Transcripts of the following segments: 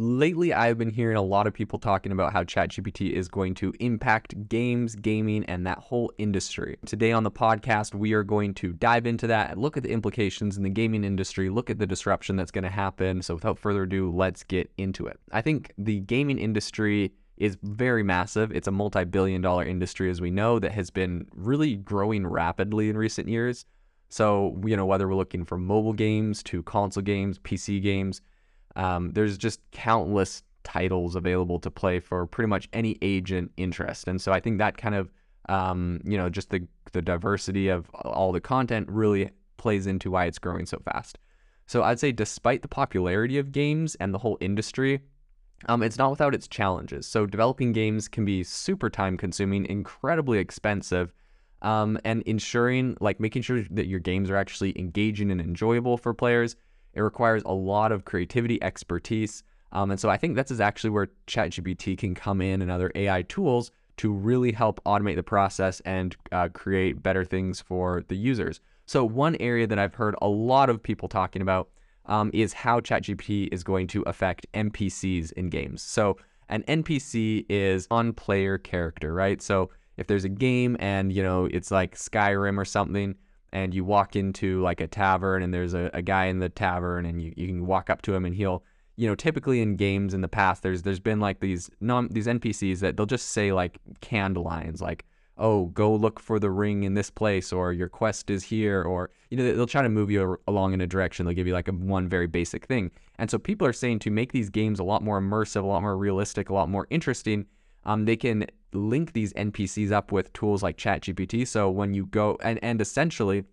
lately I've been hearing a lot of people talking about how ChatGPT is going to impact games, gaming, and that whole industry. Today on the podcast, we are going to dive into that look at the implications in the gaming industry, look at the disruption that's going to happen. So without further ado, let's get into it. I think the gaming industry is very massive. It's a multi billion dollar industry, as we know, that has been really growing rapidly in recent years. So, you know, whether we're looking from mobile games to console games, PC games, um, there's just countless titles available to play for pretty much any age and interest. And so I think that kind of, um, you know, just the, the diversity of all the content really plays into why it's growing so fast. So I'd say, despite the popularity of games and the whole industry, um, it's not without its challenges. So developing games can be super time consuming, incredibly expensive, um, and ensuring, like making sure that your games are actually engaging and enjoyable for players it requires a lot of creativity, expertise. Um, and so I think that's actually where ChatGPT can come in and other AI tools to really help automate the process and uh, create better things for the users. So, one area that I've heard a lot of people talking about um, is how ChatGPT is going to affect NPCs in games. So, an NPC is on player character, right? So, if there's a game and you know it's like Skyrim or something, and you walk into like a tavern and there's a, a guy in the tavern and you, you can walk up to him and he'll you know typically in games in the past there's there's been like these non these npcs that they'll just say like canned lines like oh go look for the ring in this place or your quest is here or you know they'll try to move you along in a direction. They'll give you like a one very basic thing. And so people are saying to make these games a lot more immersive a lot more realistic a lot more interesting um, they can link these NPCs up with tools like ChatGPT. So when you go and and essentially,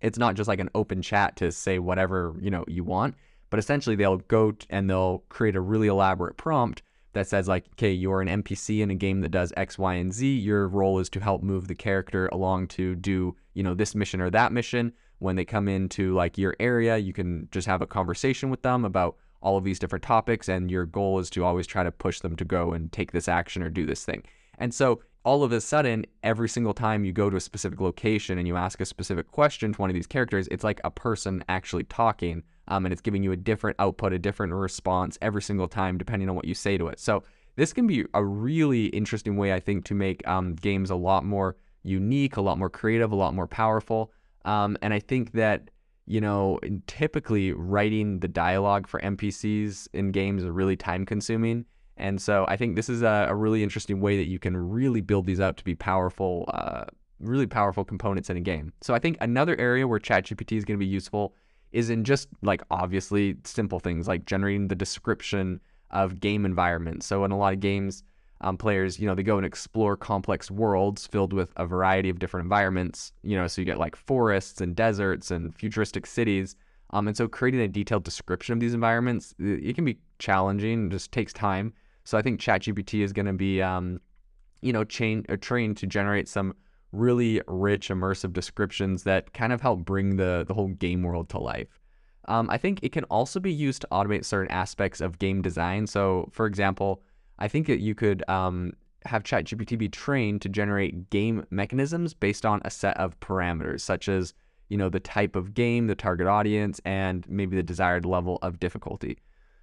it's not just like an open chat to say whatever you know you want, but essentially they'll go and they'll create a really elaborate prompt that says like, okay, you're an NPC in a game that does X, Y, and Z. Your role is to help move the character along to do you know this mission or that mission. When they come into like your area, you can just have a conversation with them about all of these different topics, and your goal is to always try to push them to go and take this action or do this thing. And so all of a sudden, every single time you go to a specific location and you ask a specific question to one of these characters, it's like a person actually talking, um, and it's giving you a different output, a different response every single time, depending on what you say to it. So this can be a really interesting way, I think, to make um, games a lot more unique, a lot more creative, a lot more powerful. Um, and I think that you know, typically writing the dialogue for NPCs in games is really time consuming. And so I think this is a, a, really interesting way that you can really build these up to be powerful, uh, really powerful components in a game. So I think another area where ChatGPT is going to be useful is in just like obviously simple things like generating the description of game environments. So in a lot of games, um, players, you know, they go and explore complex worlds filled with a variety of different environments. You know, so you get like forests and deserts and futuristic cities. Um, and so creating a detailed description of these environments, it can be challenging. It just takes time. So I think ChatGPT is going to be, um, you know, chain, uh, trained to generate some really rich, immersive descriptions that kind of help bring the the whole game world to life. Um, I think it can also be used to automate certain aspects of game design. So, for example, I think that you could um, have ChatGPT be trained to generate game mechanisms based on a set of parameters, such as you know the type of game, the target audience, and maybe the desired level of difficulty.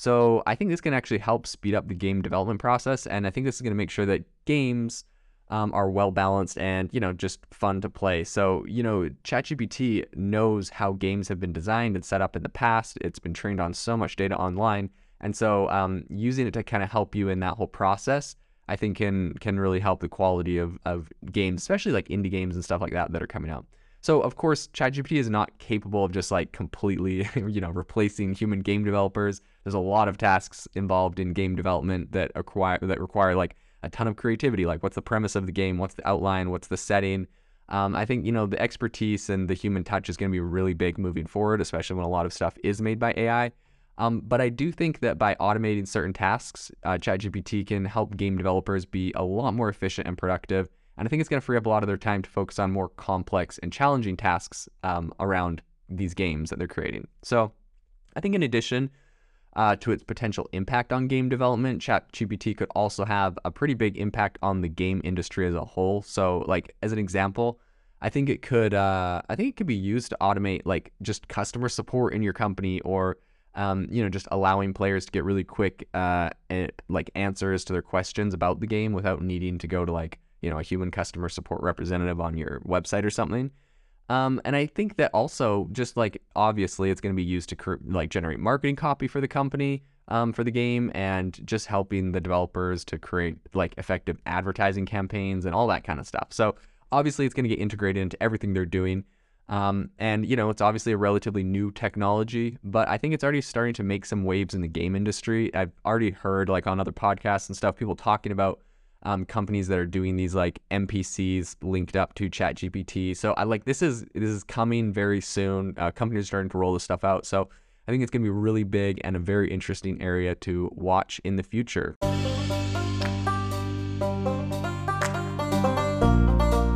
So I think this can actually help speed up the game development process, and I think this is going to make sure that games um, are well balanced and you know just fun to play. So you know ChatGPT knows how games have been designed and set up in the past. It's been trained on so much data online, and so um, using it to kind of help you in that whole process, I think can can really help the quality of of games, especially like indie games and stuff like that that are coming out. So of course, ChatGPT is not capable of just like completely, you know, replacing human game developers. There's a lot of tasks involved in game development that require that require like a ton of creativity. Like, what's the premise of the game? What's the outline? What's the setting? Um, I think you know the expertise and the human touch is going to be really big moving forward, especially when a lot of stuff is made by AI. Um, but I do think that by automating certain tasks, uh, ChatGPT can help game developers be a lot more efficient and productive and I think it's going to free up a lot of their time to focus on more complex and challenging tasks um, around these games that they're creating. So I think in addition uh, to its potential impact on game development, ChatGPT could also have a pretty big impact on the game industry as a whole. So like as an example, I think it could uh, I think it could be used to automate like just customer support in your company or Um, you know, just allowing players to get really quick, uh, like answers to their questions about the game without needing to go to like you know a human customer support representative on your website or something. Um, and I think that also just like obviously it's going to be used to cr- like generate marketing copy for the company um, for the game and just helping the developers to create like effective advertising campaigns and all that kind of stuff. So obviously it's going to get integrated into everything they're doing. Um, and you know it's obviously a relatively new technology, but I think it's already starting to make some waves in the game industry. I've already heard like on other podcasts and stuff people talking about um, companies that are doing these like NPCs linked up to ChatGPT. So I like this is this is coming very soon. Uh, companies are starting to roll this stuff out. So I think it's going to be really big and a very interesting area to watch in the future.